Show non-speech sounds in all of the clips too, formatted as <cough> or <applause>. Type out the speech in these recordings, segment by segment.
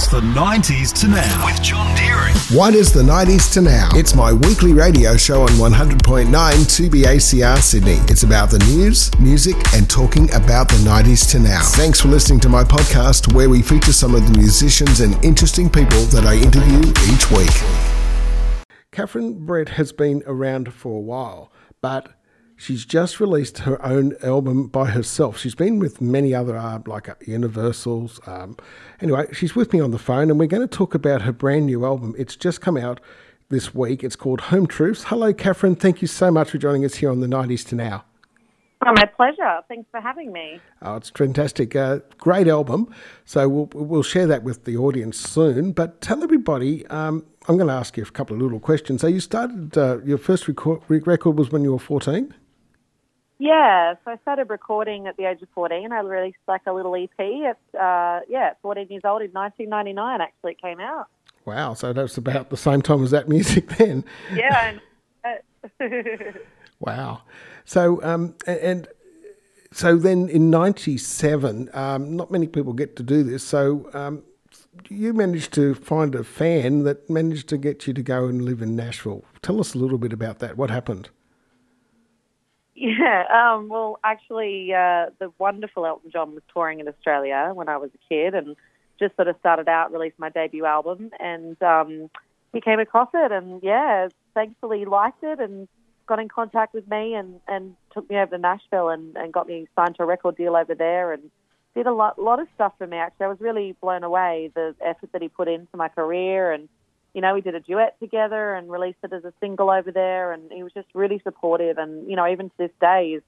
It's the 90s to now with John Deering. What is the 90s to now? It's my weekly radio show on 100.9 2BACR Sydney. It's about the news, music, and talking about the 90s to now. Thanks for listening to my podcast where we feature some of the musicians and interesting people that I interview each week. Catherine Britt has been around for a while, but She's just released her own album by herself. She's been with many other uh, like uh, Universals. Um, anyway, she's with me on the phone, and we're going to talk about her brand new album. It's just come out this week. It's called Home Truths. Hello, Catherine. Thank you so much for joining us here on the 90s to Now. Oh, my pleasure. Thanks for having me. Oh, it's fantastic. Uh, great album. So we'll, we'll share that with the audience soon. But tell everybody, um, I'm going to ask you a couple of little questions. So you started, uh, your first record, record was when you were 14? Yeah, so I started recording at the age of 14. I released like a little EP at, uh, yeah, 14 years old in 1999 actually it came out. Wow, so that's about the same time as that music <laughs> then. Yeah. <laughs> wow. So, um, and so then in 97, um, not many people get to do this. So um, you managed to find a fan that managed to get you to go and live in Nashville. Tell us a little bit about that. What happened? Yeah, um, well, actually, uh, the wonderful Elton John was touring in Australia when I was a kid, and just sort of started out, released my debut album, and um, he came across it, and yeah, thankfully liked it, and got in contact with me, and and took me over to Nashville, and and got me signed to a record deal over there, and did a lot lot of stuff for me. Actually, I was really blown away the effort that he put into my career, and you know, we did a duet together and released it as a single over there. And he was just really supportive. And, you know, even to this day, he's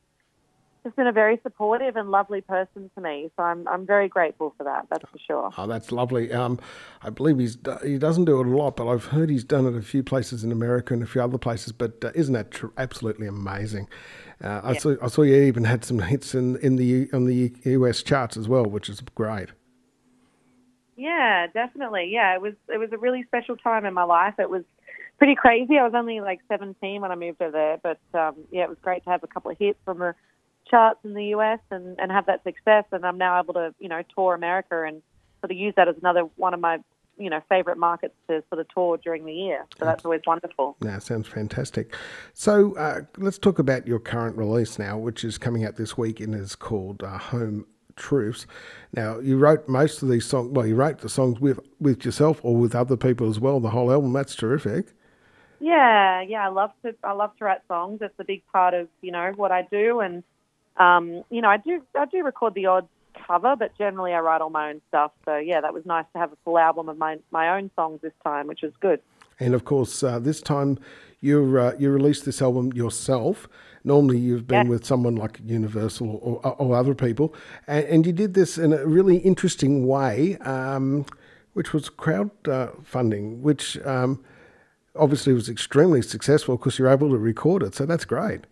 just been a very supportive and lovely person to me. So I'm, I'm very grateful for that. That's for sure. Oh, that's lovely. Um, I believe he's he doesn't do it a lot, but I've heard he's done it a few places in America and a few other places. But uh, isn't that tr- absolutely amazing? Uh, yeah. I saw I saw you even had some hits in, in the on the US charts as well, which is great. Yeah, definitely. Yeah, it was it was a really special time in my life. It was pretty crazy. I was only like 17 when I moved over there, but um, yeah, it was great to have a couple of hits from the charts in the US and and have that success. And I'm now able to you know tour America and sort of use that as another one of my you know favorite markets to sort of tour during the year. So that's always wonderful. Yeah, sounds fantastic. So uh, let's talk about your current release now, which is coming out this week and is called uh, Home truths. Now, you wrote most of these songs. Well, you wrote the songs with with yourself or with other people as well. The whole album. That's terrific. Yeah, yeah. I love to. I love to write songs. It's a big part of you know what I do, and um, you know I do. I do record the odd cover, but generally I write all my own stuff. So yeah, that was nice to have a full album of my my own songs this time, which was good. And of course, uh, this time you uh, you released this album yourself. Normally, you've been yeah. with someone like Universal or, or other people, and, and, you did this in a really interesting way, um, which was crowdfunding, uh, which um, obviously was extremely successful because you're able to record it. So that's great.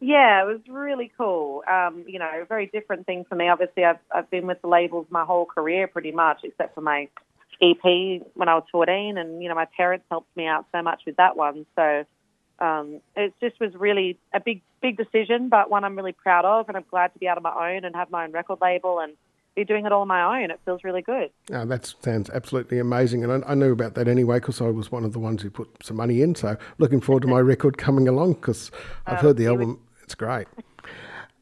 Yeah, it was really cool. Um, you know, a very different thing for me. Obviously, I've I've been with the labels my whole career pretty much, except for my EP when I was 14, and you know, my parents helped me out so much with that one. So um, it just was really a big, big decision, but one I'm really proud of, and I'm glad to be out on my own and have my own record label and be doing it all on my own. It feels really good. Oh, that sounds absolutely amazing, and I, I knew about that anyway because I was one of the ones who put some money in. So looking forward to my <laughs> record coming along because I've uh, heard the album. Would... It's great.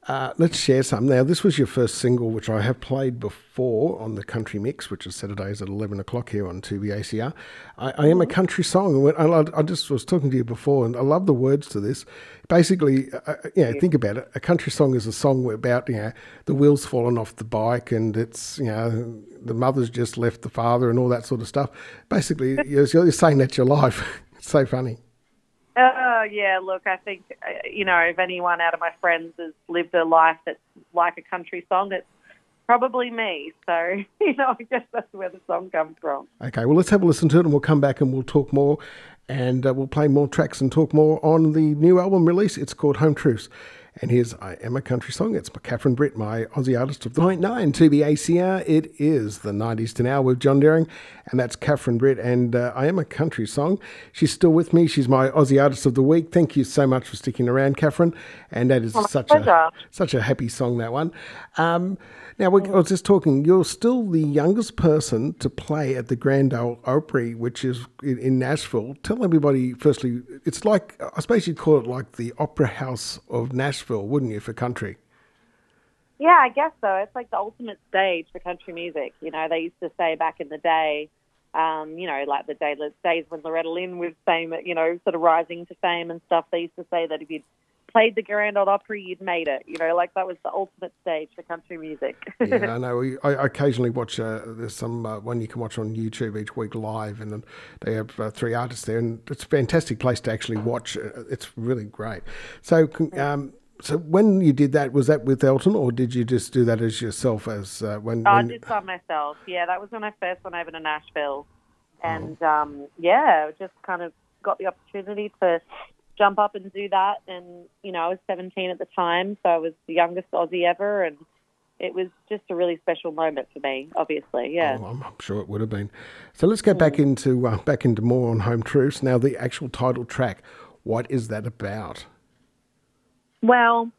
Uh, let's share some. Now, this was your first single, which I have played before on the Country Mix, which is Saturdays at 11 o'clock here on 2BACR. I, I am a country song. I, I just was talking to you before, and I love the words to this. Basically, uh, uh you know, think about it. A country song is a song about, you know, the wheels falling off the bike and it's, you know, the mother's just left the father and all that sort of stuff. Basically, <laughs> you're, you're saying that's your life. <laughs> it's so funny. Oh yeah, look, I think uh, you know if anyone out of my friends has lived a life that's like a country song, it's probably me. So <laughs> you know, I guess that's where the song comes from. Okay, well let's have a listen to it, and we'll come back and we'll talk more, and uh, we'll play more tracks and talk more on the new album release. It's called Home Truths, And here's I Am a Country Song. It's by Catherine Britt, my Aussie artist of the point nine to the ACR. It is the 90s to now with John Daring, and that's Catherine Britt. And uh, I Am a Country Song. She's still with me. She's my Aussie artist of the week. Thank you so much for sticking around, Catherine. And that is such a such a happy song, that one. Um, now, we, I was just talking, you're still the youngest person to play at the Grand Ole Opry, which is in, in, Nashville. Tell everybody, firstly, it's like, I suppose you'd call it like the Opera House of Nashville, wouldn't you, for country? Yeah, I guess so. It's like the ultimate stage for country music. You know, they used to say back in the day, um, you know, like the day, days when Loretta Lynn was fame, you know, sort of rising to fame and stuff, they used to say that if you'd played the Grand Ole Opry, you'd made it. You know, like that was the ultimate stage for country music. yeah, <laughs> I know. We, I occasionally watch. Uh, there's some uh, one you can watch on YouTube each week live, and they have uh, three artists there, and it's a fantastic place to actually watch. Uh, it's really great. So. Um, so when you did that, was that with Elton, or did you just do that as yourself? As uh, when, I did by myself. Yeah, that was when I first went over to Nashville, oh. and oh. um, yeah, just kind of got the opportunity to jump up and do that. And, you know, I was 17 at the time, so I was the youngest Aussie ever. And it was just a really special moment for me, obviously. Yeah. Oh, I'm sure it would have been. So let's get mm. back into uh, back into more on Home Truths. Now, the actual title track, what is that about? Well,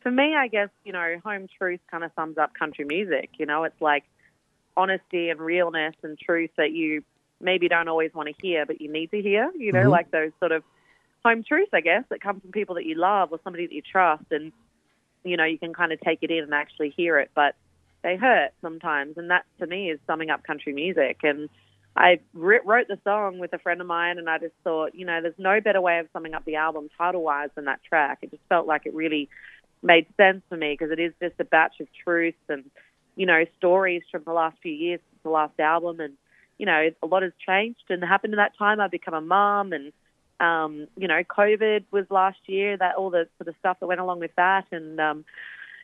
for me, I guess, you know, Home Truth kind of sums up country music. You know, it's like honesty and realness and truth that you maybe don't always want to hear, but you need to hear, you know, mm-hmm. like those sort of home truths, I guess, that come from people that you love or somebody that you trust, and you know you can kind of take it in and actually hear it, but they hurt sometimes, and that to me is summing up country music. And I wrote the song with a friend of mine, and I just thought, you know, there's no better way of summing up the album title-wise than that track. It just felt like it really made sense for me because it is just a batch of truths and you know stories from the last few years, the last album, and you know a lot has changed and happened in that time. I've become a mom and um, you know, COVID was last year, that all the sort of stuff that went along with that, and um,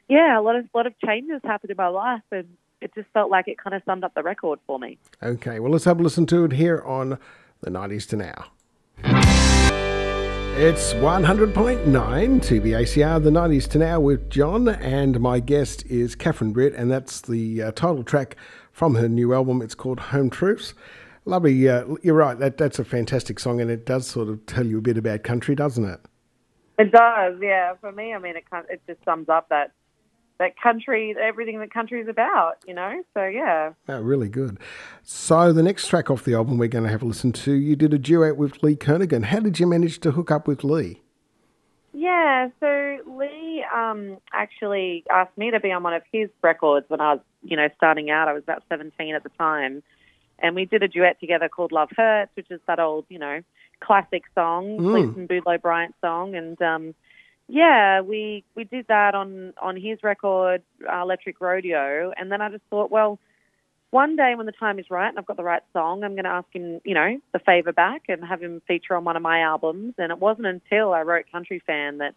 yeah, a lot of lot of changes happened in my life, and it just felt like it kind of summed up the record for me. Okay, well, let's have a listen to it here on the 90s to now. It's 100.9 2BACR, the 90s to now with John, and my guest is Catherine Britt, and that's the uh, title track from her new album. It's called Home Truths. Lovely. Uh, you're right. That that's a fantastic song, and it does sort of tell you a bit about country, doesn't it? It does. Yeah. For me, I mean, it kind it just sums up that that country, everything that country is about. You know. So yeah. Oh, really good. So the next track off the album we're going to have a listen to, you did a duet with Lee Kernaghan. How did you manage to hook up with Lee? Yeah, so Lee um, actually asked me to be on one of his records when I was, you know, starting out. I was about 17 at the time and we did a duet together called Love Hurts, which is that old, you know, classic song, mm. and Boudleaux Bryant song, and um, yeah, we we did that on on his record, uh, Electric Rodeo, and then I just thought, well, one day when the time is right and I've got the right song, I'm going to ask him, you know, the favor back and have him feature on one of my albums. And it wasn't until I wrote Country Fan that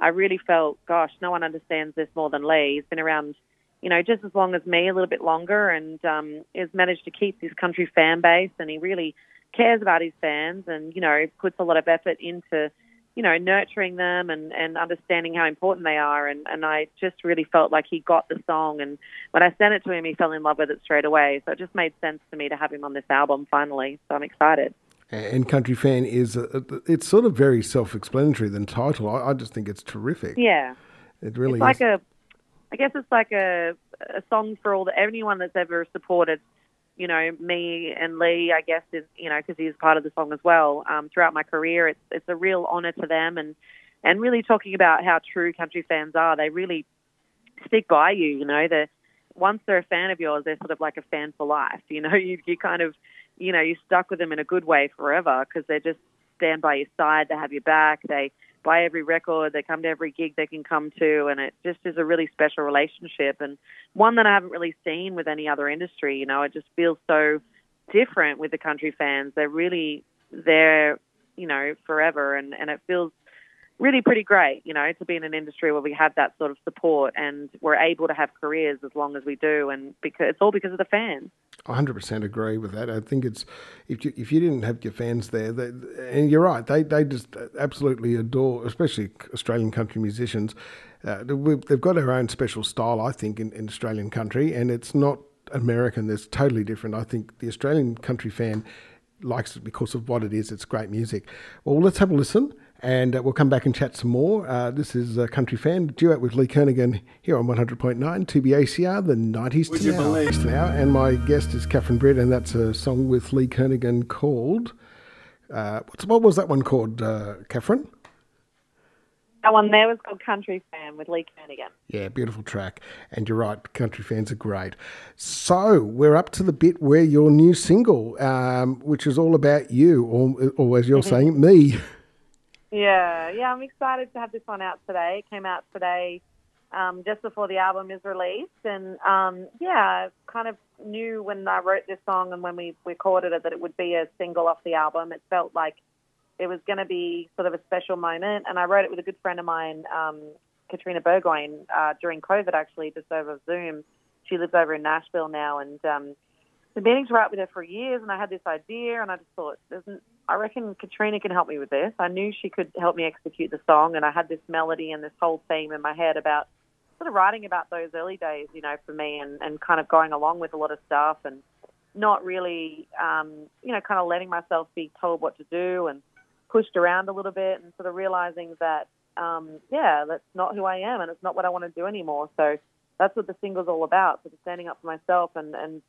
I really felt, gosh, no one understands this more than Lee. He's been around you know, just as long as me, a little bit longer, and um, has managed to keep this country fan base. And he really cares about his fans, and you know, puts a lot of effort into, you know, nurturing them and and understanding how important they are. And and I just really felt like he got the song, and when I sent it to him, he fell in love with it straight away. So it just made sense to me to have him on this album finally. So I'm excited. And Country Fan is a, it's sort of very self-explanatory. The title, I, I just think it's terrific. Yeah, it really it's is. like a I guess it's like a a song for all the anyone that's ever supported, you know, me and Lee. I guess is you know because he's part of the song as well. Um, throughout my career, it's it's a real honour to them, and and really talking about how true country fans are. They really stick by you. You know, they once they're a fan of yours, they're sort of like a fan for life. You know, <laughs> you you kind of you know you're stuck with them in a good way forever because they just stand by your side. They have your back. They buy every record, they come to every gig they can come to, and it just is a really special relationship and one that I haven't really seen with any other industry. You know, it just feels so different with the country fans. They're really there, you know, forever, and and it feels really pretty great, you know, to be in an industry where we have that sort of support and we're able to have careers as long as we do, and because it's all because of the fans. I 100% agree with that. I think it's if you if you didn't have your fans there, they, and you're right, they they just absolutely adore, especially Australian country musicians. Uh, they've got their own special style, I think, in, in Australian country, and it's not American. It's totally different. I think the Australian country fan likes it because of what it is. It's great music. Well, let's have a listen and uh, we'll come back and chat some more. Uh, this is a Country Fan duet with Lee Kernaghan here on 100.9 2BACR, the 90s to now. to now. And my guest is Catherine Britt, and that's a song with Lee Kernaghan called. Uh, what was that one called, uh, Catherine? That one there was called Country Fan with Lee Kernaghan. Yeah, beautiful track. And you're right, country fans are great. So we're up to the bit where your new single, um, which is all about you, or, or as you're mm-hmm. saying, me. <laughs> Yeah, yeah, I'm excited to have this one out today. It came out today, um, just before the album is released, and um, yeah, I kind of knew when I wrote this song and when we recorded it that it would be a single off the album. It felt like it was going to be sort of a special moment, and I wrote it with a good friend of mine, um, Katrina Burgoyne, uh, during COVID, actually, just over Zoom. She lives over in Nashville now, and um, been meaning to write with her for years, and I had this idea, and I just thought, doesn't I reckon Katrina can help me with this. I knew she could help me execute the song, and I had this melody and this whole theme in my head about sort of writing about those early days, you know, for me, and, and kind of going along with a lot of stuff and not really, um, you know, kind of letting myself be told what to do and pushed around a little bit and sort of realizing that, um, yeah, that's not who I am and it's not what I want to do anymore. So that's what the single's all about, sort of standing up for myself and, and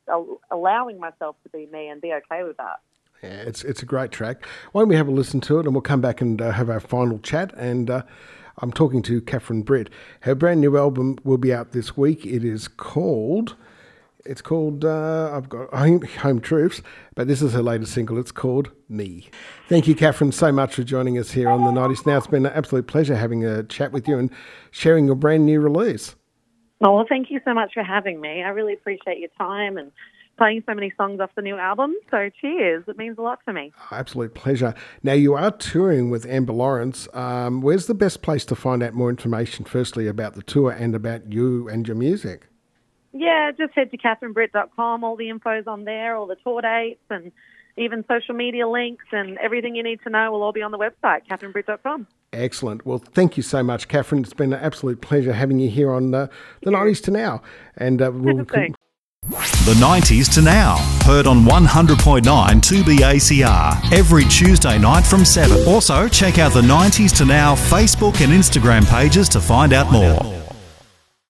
allowing myself to be me and be okay with that. Yeah, it's it's a great track. Why don't we have a listen to it, and we'll come back and uh, have our final chat. And uh, I'm talking to Catherine Britt. Her brand new album will be out this week. It is called. It's called uh, I've got Home, Home Truths, but this is her latest single. It's called Me. Thank you, Catherine, so much for joining us here on the 90s. Now it's been an absolute pleasure having a chat with you and sharing your brand new release. Well, thank you so much for having me. I really appreciate your time and playing so many songs off the new album. So cheers. It means a lot to me. Absolute pleasure. Now, you are touring with Amber Lawrence. Um, where's the best place to find out more information, firstly, about the tour and about you and your music? Yeah, just head to catherinebritt.com. All the info's on there, all the tour dates and even social media links and everything you need to know will all be on the website, catherinebritt.com. Excellent. Well, thank you so much, Catherine. It's been an absolute pleasure having you here on uh, the 90s to now. And uh, we'll, <laughs> the 90s to now. Heard on 100.9 2BACR every Tuesday night from 7. Also, check out the 90s to now Facebook and Instagram pages to find out more.